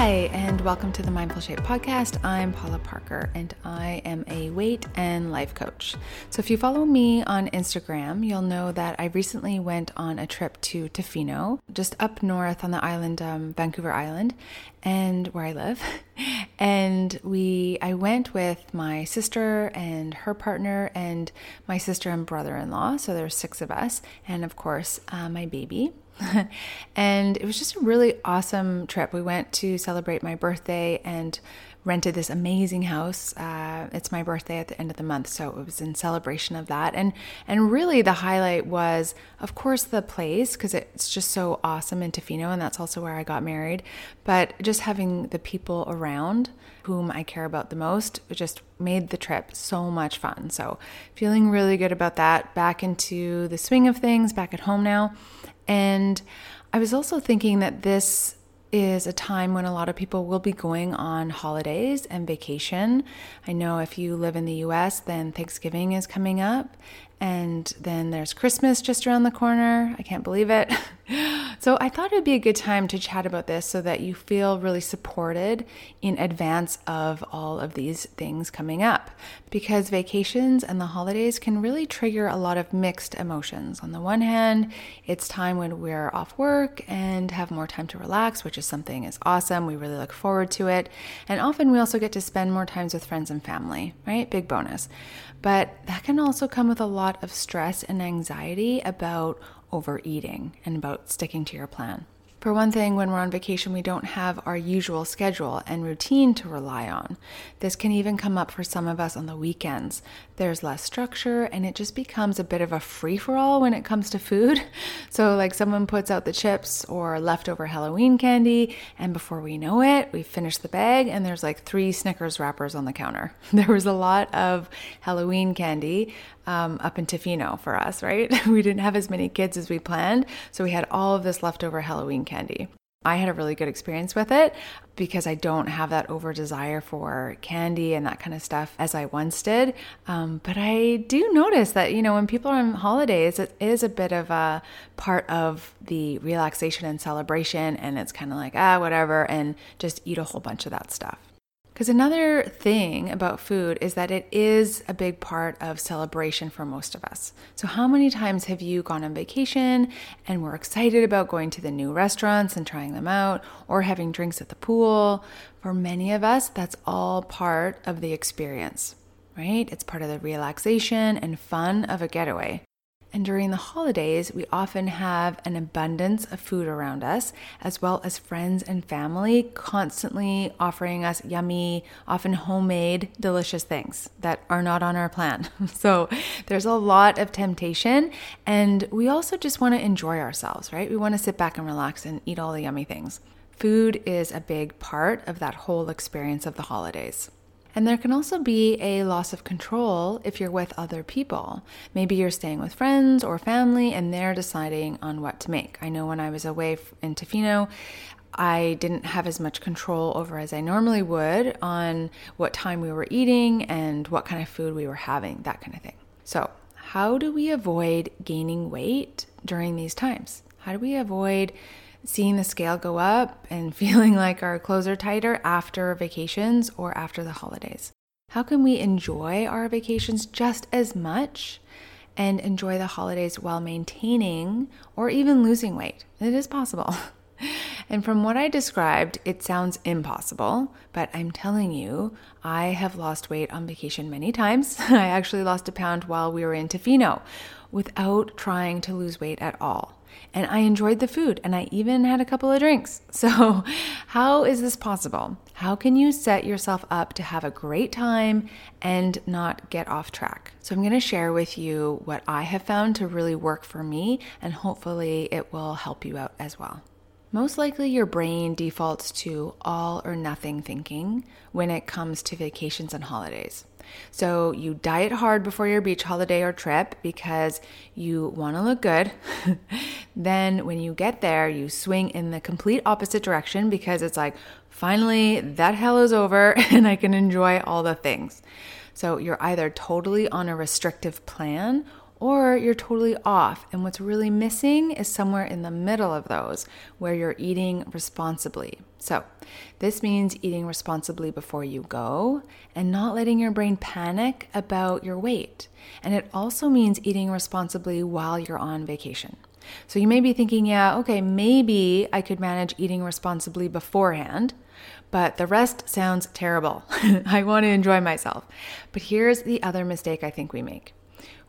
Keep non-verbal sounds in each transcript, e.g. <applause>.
Hi, and welcome to the Mindful Shape podcast. I'm Paula Parker, and I am a weight and life coach. So, if you follow me on Instagram, you'll know that I recently went on a trip to Tofino, just up north on the island, um, Vancouver Island, and where I live. <laughs> And we, I went with my sister and her partner, and my sister and brother-in-law. So there's six of us, and of course, uh, my baby. <laughs> and it was just a really awesome trip. We went to celebrate my birthday and rented this amazing house. Uh, it's my birthday at the end of the month, so it was in celebration of that. And and really, the highlight was, of course, the place because it's just so awesome in Tofino, and that's also where I got married. But just having the people around whom I care about the most just made the trip so much fun. So feeling really good about that. Back into the swing of things. Back at home now. And I was also thinking that this is a time when a lot of people will be going on holidays and vacation. I know if you live in the US, then Thanksgiving is coming up, and then there's Christmas just around the corner. I can't believe it. <laughs> so I thought it would be a good time to chat about this so that you feel really supported in advance of all of these things coming up. Because vacations and the holidays can really trigger a lot of mixed emotions. On the one hand, it's time when we're off work and have more time to relax, which is something is awesome. We really look forward to it. And often we also get to spend more times with friends and family, right? Big bonus. But that can also come with a lot of stress and anxiety about overeating and about sticking to your plan. For one thing, when we're on vacation, we don't have our usual schedule and routine to rely on. This can even come up for some of us on the weekends. There's less structure and it just becomes a bit of a free for all when it comes to food. <laughs> So, like someone puts out the chips or leftover Halloween candy, and before we know it, we finish the bag and there's like three Snickers wrappers on the counter. <laughs> There was a lot of Halloween candy um, up in Tofino for us, right? <laughs> we didn't have as many kids as we planned, so we had all of this leftover Halloween candy. I had a really good experience with it because I don't have that over desire for candy and that kind of stuff as I once did. Um, but I do notice that, you know, when people are on holidays, it is a bit of a part of the relaxation and celebration. And it's kind of like, ah, whatever, and just eat a whole bunch of that stuff. Because another thing about food is that it is a big part of celebration for most of us. So, how many times have you gone on vacation and were excited about going to the new restaurants and trying them out or having drinks at the pool? For many of us, that's all part of the experience, right? It's part of the relaxation and fun of a getaway. And during the holidays, we often have an abundance of food around us, as well as friends and family constantly offering us yummy, often homemade, delicious things that are not on our plan. <laughs> so there's a lot of temptation. And we also just want to enjoy ourselves, right? We want to sit back and relax and eat all the yummy things. Food is a big part of that whole experience of the holidays. And there can also be a loss of control if you're with other people. Maybe you're staying with friends or family and they're deciding on what to make. I know when I was away in Tofino, I didn't have as much control over as I normally would on what time we were eating and what kind of food we were having, that kind of thing. So, how do we avoid gaining weight during these times? How do we avoid seeing the scale go up and <laughs> feeling like our clothes are tighter after vacations or after the holidays? How can we enjoy our vacations just as much and enjoy the holidays while maintaining or even losing weight? It is possible. <laughs> And from what I described, it sounds impossible, but I'm telling you, I have lost weight on vacation many times. <laughs> I actually lost a pound while we were in Tofino without trying to lose weight at all and I enjoyed the food and I even had a couple of drinks. <laughs> So, how is this possible? How can you set yourself up to have a great time and not get off track? So, I'm going to share with you what I have found to really work for me, and hopefully, it will help you out as well. Most likely, your brain defaults to all or nothing thinking when it comes to vacations and holidays. So, you diet hard before your beach holiday or trip because you want to look good. <laughs> then, when you get there, you swing in the complete opposite direction because it's like, finally, that hell is over <laughs> and I can enjoy all the things. So, you're either totally on a restrictive plan or you're totally off. And what's really missing is somewhere in the middle of those where you're eating responsibly. So, this means eating responsibly before you go and not letting your brain panic about your weight. And it also means eating responsibly while you're on vacation. So, you may be thinking, yeah, okay, maybe I could manage eating responsibly beforehand, but the rest sounds terrible. <laughs> I want to enjoy myself. But here's the other mistake I think we make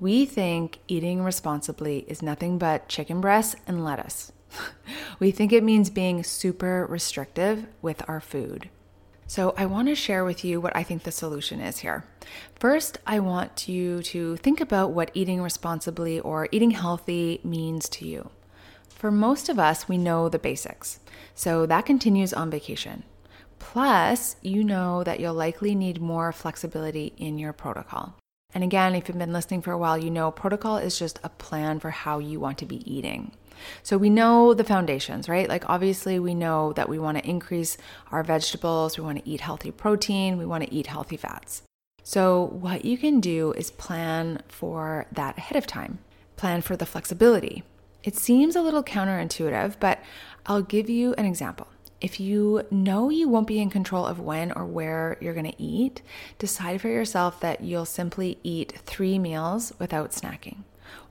we think eating responsibly is nothing but chicken breasts and lettuce. <laughs> we think it means being super restrictive with our food. So, I want to share with you what I think the solution is here. First, I want you to think about what eating responsibly or eating healthy means to you. For most of us, we know the basics, so that continues on vacation. Plus, you know that you'll likely need more flexibility in your protocol. And again, if you've been listening for a while, you know protocol is just a plan for how you want to be eating. So we know the foundations, right? Like obviously we know that we want to increase our vegetables, we want to eat healthy protein, we want to eat healthy fats. So what you can do is plan for that ahead of time. Plan for the flexibility. It seems a little counterintuitive, but I'll give you an example. If you know you won't be in control of when or where you're going to eat, decide for yourself that you'll simply eat three meals without snacking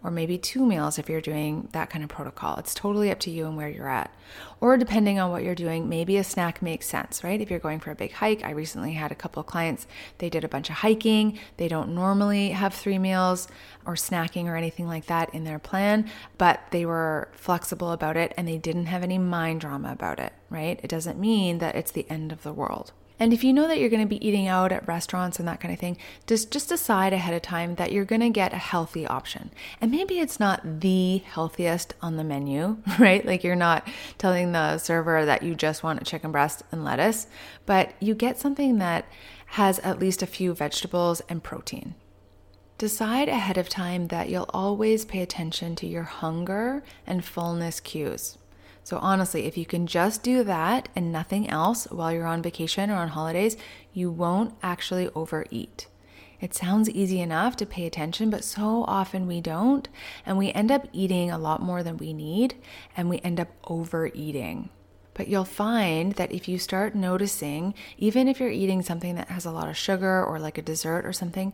or maybe two meals if you're doing that kind of protocol. It's totally up to you and where you're at. Or depending on what you're doing, maybe a snack makes sense, right? If you're going for a big hike, I recently had a couple of clients, they did a bunch of hiking. They don't normally have three meals or snacking or anything like that in their plan, but they were flexible about it and they didn't have any mind drama about it, right? It doesn't mean that it's the end of the world. And if you know that you're going to be eating out at restaurants and that kind of thing, just just decide ahead of time that you're going to get a healthy option. And maybe it's not the healthiest on the menu, <laughs> right? Like you're not telling the server that you just want a chicken breast and lettuce, but you get something that has at least a few vegetables and protein. Decide ahead of time that you'll always pay attention to your hunger and fullness cues. So, honestly, if you can just do that and nothing else while you're on vacation or on holidays, you won't actually overeat. It sounds easy enough to pay attention, but so often we don't. And we end up eating a lot more than we need, and we end up overeating. But you'll find that if you start noticing, even if you're eating something that has a lot of sugar or like a dessert or something,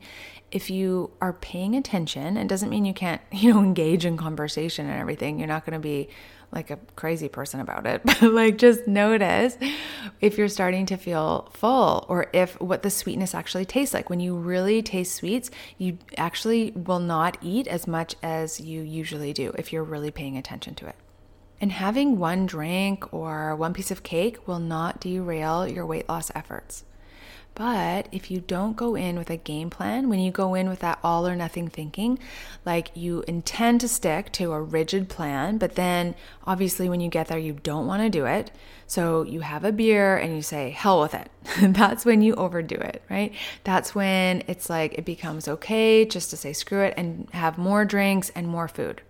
if you are paying attention, it doesn't mean you can't, <laughs> you know, engage in conversation and everything. You're not going to be like a crazy person about it, <laughs> but like just notice if you're starting to feel full or if what the sweetness actually tastes like. When you really taste sweets, you actually will not eat as much as you usually do if you're really paying attention to it. And having one drink or one piece of cake will not derail your weight loss efforts. But if you don't go in with a game plan, when you go in with that all or nothing thinking, like you intend to stick to a rigid plan, but then obviously when you get there, you don't want to do it. So you have a beer and you say, hell with it. <laughs> That's when you overdo it, right? That's when it's like it becomes okay just to say screw it and have more drinks and more food.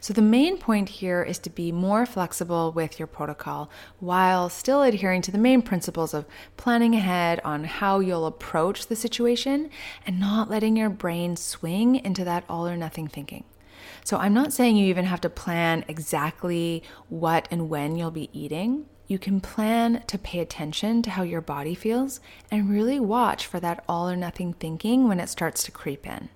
So, the main point here is to be more flexible with your protocol while still adhering to the main principles of planning ahead on how you'll approach the situation and not letting your brain swing into that all or nothing thinking. So, I'm not saying you even have to plan exactly what and when you'll be eating. You can plan to pay attention to how your body feels and really watch for that all or nothing thinking when it starts to creep in.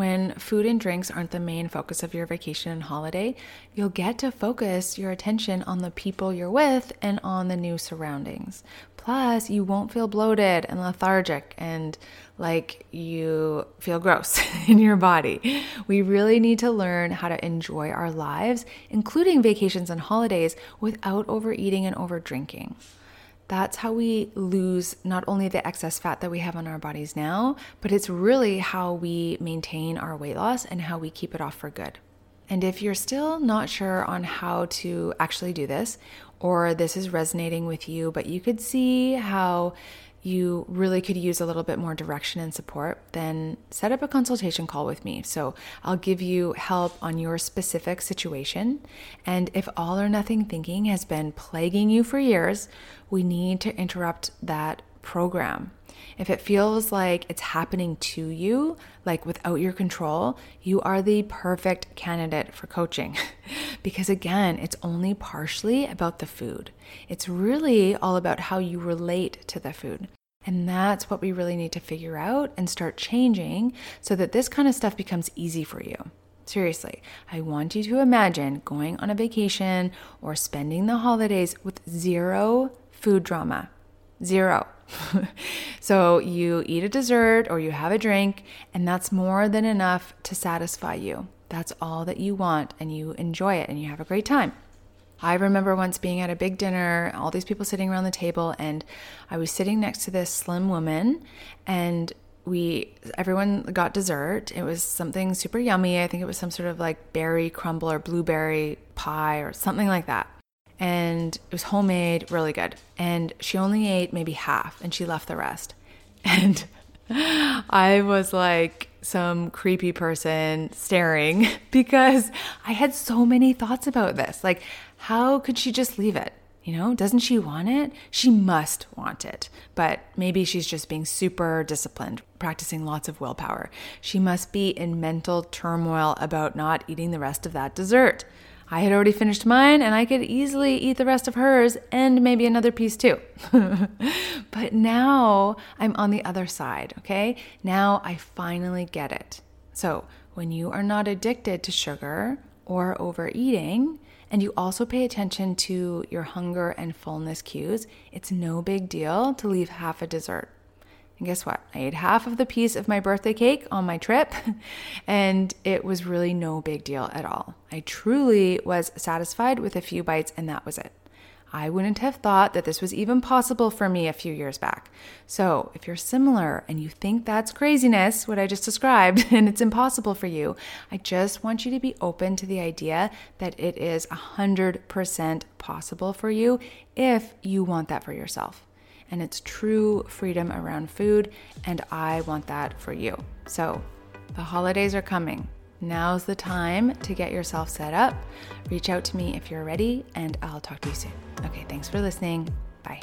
When food and drinks aren't the main focus of your vacation and holiday, you'll get to focus your attention on the people you're with and on the new surroundings. Plus, you won't feel bloated and lethargic and like you feel gross <laughs> in your body. We really need to learn how to enjoy our lives, including vacations and holidays, without overeating and overdrinking. That's how we lose not only the excess fat that we have on our bodies now, but it's really how we maintain our weight loss and how we keep it off for good. And if you're still not sure on how to actually do this, or this is resonating with you, but you could see how you really could use a little bit more direction and support, then set up a consultation call with me. So I'll give you help on your specific situation. And if all or nothing thinking has been plaguing you for years, we need to interrupt that program. If it feels like it's happening to you, like without your control, you are the perfect candidate for coaching. <laughs> because again, it's only partially about the food. It's really all about how you relate to the food. And that's what we really need to figure out and start changing so that this kind of stuff becomes easy for you. Seriously, I want you to imagine going on a vacation or spending the holidays with zero food drama. Zero. <laughs> so you eat a dessert or you have a drink, and that's more than enough to satisfy you. That's all that you want, and you enjoy it and you have a great time. I remember once being at a big dinner, all these people sitting around the table, and I was sitting next to this slim woman, and we everyone got dessert. It was something super yummy. I think it was some sort of like berry crumble or blueberry pie or something like that and it was homemade, really good. And she only ate maybe half and she left the rest. <laughs> And I was like some creepy person staring <laughs> because I had so many thoughts about this. Like, how could she just leave it? You know, doesn't she want it? She must want it. But maybe she's just being super disciplined, practicing lots of willpower. She must be in mental turmoil about not eating the rest of that dessert. I had already finished mine and I could easily eat the rest of hers and maybe another piece too. <laughs> but now I'm on the other side, okay? Now I finally get it. So when you are not addicted to sugar or overeating, and you also pay attention to your hunger and fullness cues, it's no big deal to leave half a dessert. And guess what? I ate half of the piece of my birthday cake on my trip, <laughs> and it was really no big deal at all. I truly was satisfied with a few bites, and that was it. I wouldn't have thought that this was even possible for me a few years back. So, if you're similar and you think that's craziness, what I just described, <laughs> and it's impossible for you, I just want you to be open to the idea that it is 100% possible for you if you want that for yourself and it's true freedom around food, and I want that for you. So, the holidays are coming. Now's the time to get yourself set up. Reach out to me if you're ready, and I'll talk to you soon. Okay, thanks for listening. Bye.